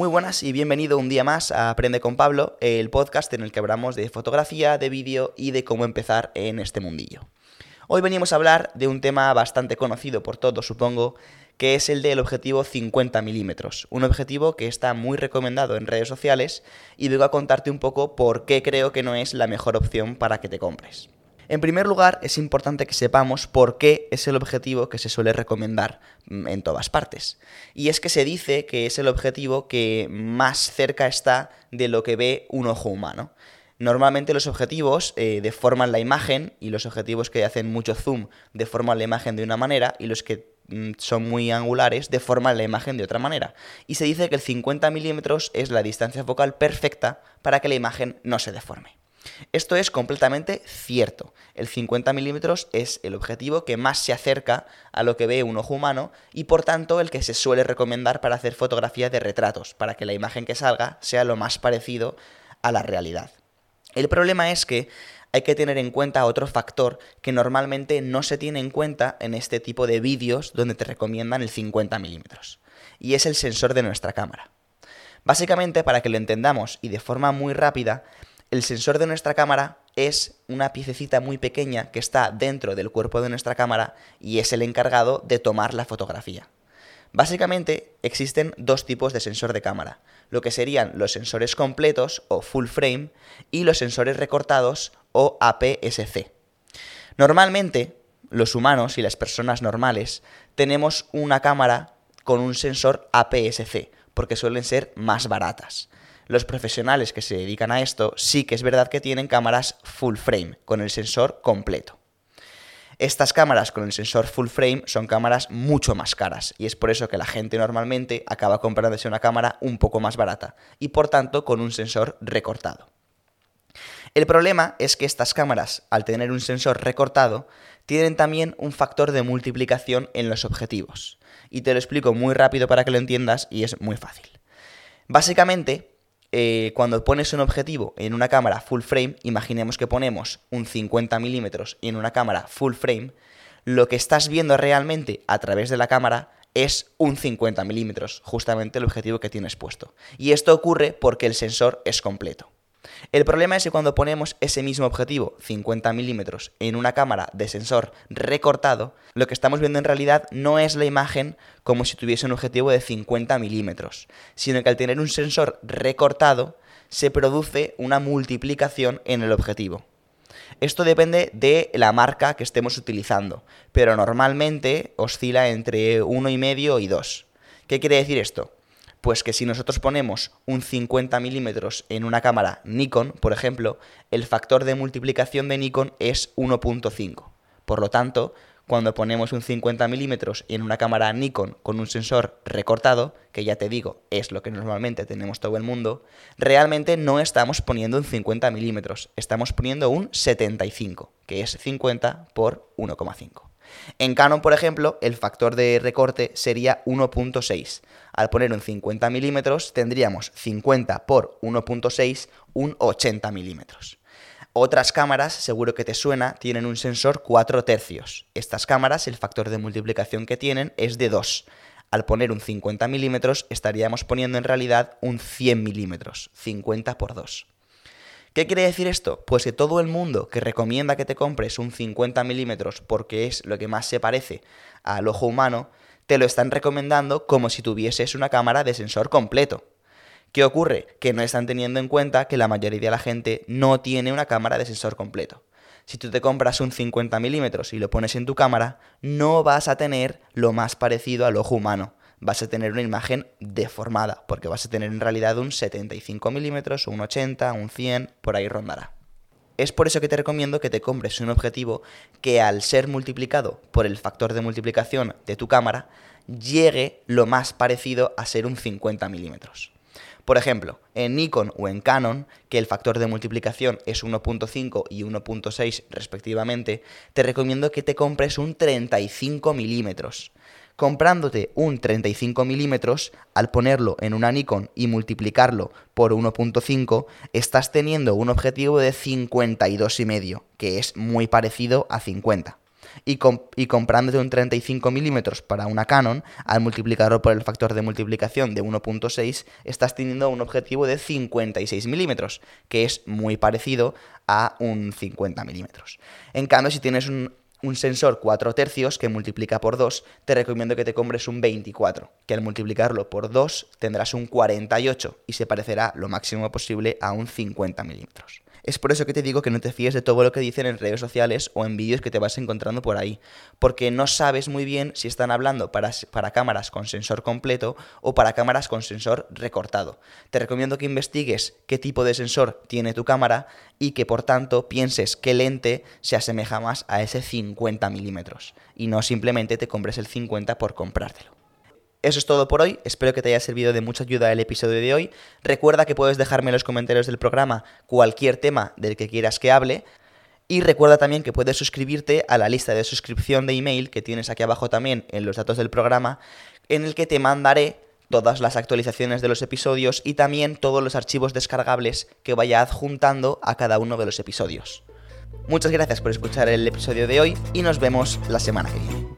Muy buenas y bienvenido un día más a Aprende con Pablo, el podcast en el que hablamos de fotografía, de vídeo y de cómo empezar en este mundillo. Hoy venimos a hablar de un tema bastante conocido por todos, supongo, que es el del objetivo 50 milímetros, un objetivo que está muy recomendado en redes sociales y vengo a contarte un poco por qué creo que no es la mejor opción para que te compres. En primer lugar, es importante que sepamos por qué es el objetivo que se suele recomendar mm, en todas partes. Y es que se dice que es el objetivo que más cerca está de lo que ve un ojo humano. Normalmente los objetivos eh, deforman la imagen y los objetivos que hacen mucho zoom deforman la imagen de una manera y los que mm, son muy angulares deforman la imagen de otra manera. Y se dice que el 50 milímetros es la distancia focal perfecta para que la imagen no se deforme. Esto es completamente cierto. El 50 milímetros es el objetivo que más se acerca a lo que ve un ojo humano y por tanto el que se suele recomendar para hacer fotografías de retratos, para que la imagen que salga sea lo más parecido a la realidad. El problema es que hay que tener en cuenta otro factor que normalmente no se tiene en cuenta en este tipo de vídeos donde te recomiendan el 50 milímetros, y es el sensor de nuestra cámara. Básicamente, para que lo entendamos y de forma muy rápida, el sensor de nuestra cámara es una piececita muy pequeña que está dentro del cuerpo de nuestra cámara y es el encargado de tomar la fotografía. Básicamente existen dos tipos de sensor de cámara, lo que serían los sensores completos o full frame y los sensores recortados o APS-C. Normalmente los humanos y las personas normales tenemos una cámara con un sensor APS-C porque suelen ser más baratas los profesionales que se dedican a esto sí que es verdad que tienen cámaras full frame, con el sensor completo. Estas cámaras con el sensor full frame son cámaras mucho más caras y es por eso que la gente normalmente acaba comprándose una cámara un poco más barata y por tanto con un sensor recortado. El problema es que estas cámaras, al tener un sensor recortado, tienen también un factor de multiplicación en los objetivos. Y te lo explico muy rápido para que lo entiendas y es muy fácil. Básicamente, eh, cuando pones un objetivo en una cámara full frame, imaginemos que ponemos un 50 milímetros en una cámara full frame, lo que estás viendo realmente a través de la cámara es un 50 milímetros, justamente el objetivo que tienes puesto. Y esto ocurre porque el sensor es completo. El problema es que cuando ponemos ese mismo objetivo, 50 milímetros, en una cámara de sensor recortado, lo que estamos viendo en realidad no es la imagen como si tuviese un objetivo de 50 milímetros, sino que al tener un sensor recortado, se produce una multiplicación en el objetivo. Esto depende de la marca que estemos utilizando, pero normalmente oscila entre 1,5 y 2. ¿Qué quiere decir esto? Pues que si nosotros ponemos un 50 milímetros en una cámara Nikon, por ejemplo, el factor de multiplicación de Nikon es 1.5. Por lo tanto, cuando ponemos un 50 milímetros en una cámara Nikon con un sensor recortado, que ya te digo, es lo que normalmente tenemos todo el mundo, realmente no estamos poniendo un 50 milímetros, estamos poniendo un 75, que es 50 por 1,5. En Canon, por ejemplo, el factor de recorte sería 1.6. Al poner un 50 milímetros tendríamos 50 por 1.6, un 80 milímetros. Otras cámaras, seguro que te suena, tienen un sensor 4 tercios. Estas cámaras, el factor de multiplicación que tienen es de 2. Al poner un 50 milímetros estaríamos poniendo en realidad un 100 milímetros, 50 por 2. ¿Qué quiere decir esto? Pues que todo el mundo que recomienda que te compres un 50 milímetros porque es lo que más se parece al ojo humano, te lo están recomendando como si tuvieses una cámara de sensor completo. ¿Qué ocurre? Que no están teniendo en cuenta que la mayoría de la gente no tiene una cámara de sensor completo. Si tú te compras un 50 milímetros y lo pones en tu cámara, no vas a tener lo más parecido al ojo humano vas a tener una imagen deformada, porque vas a tener en realidad un 75 milímetros, un 80, un 100, por ahí rondará. Es por eso que te recomiendo que te compres un objetivo que al ser multiplicado por el factor de multiplicación de tu cámara, llegue lo más parecido a ser un 50 milímetros. Por ejemplo, en Nikon o en Canon, que el factor de multiplicación es 1.5 y 1.6 respectivamente, te recomiendo que te compres un 35 milímetros comprándote un 35 milímetros, al ponerlo en una Nikon y multiplicarlo por 1.5, estás teniendo un objetivo de 52,5, que es muy parecido a 50. y, y comprándote un 35 milímetros para una Canon, al multiplicarlo por el factor de multiplicación de 1.6, estás teniendo un objetivo de 56 milímetros, que es muy parecido a un 50 milímetros. En cambio, si tienes un un sensor 4 tercios que multiplica por 2, te recomiendo que te compres un 24, que al multiplicarlo por 2 tendrás un 48 y se parecerá lo máximo posible a un 50 milímetros. Es por eso que te digo que no te fíes de todo lo que dicen en redes sociales o en vídeos que te vas encontrando por ahí, porque no sabes muy bien si están hablando para, para, cámaras con sensor completo o para cámaras con sensor recortado. Te recomiendo que investigues qué tipo de sensor tiene tu cámara y que por tanto pienses qué lente se asemeja más a ese 50 milímetros y no simplemente te compres el 50 por comprártelo. Eso es todo por hoy, espero que te haya servido de mucha ayuda el episodio de hoy. Recuerda que puedes dejarme en los comentarios del programa cualquier tema del que quieras que hable. Y recuerda también que puedes suscribirte a la lista de suscripción de email que tienes aquí abajo también en los datos del programa, en el que te mandaré todas las actualizaciones de los episodios y también todos los archivos descargables que vaya adjuntando a cada uno de los episodios. Muchas gracias por escuchar el episodio de hoy y nos vemos la semana que viene.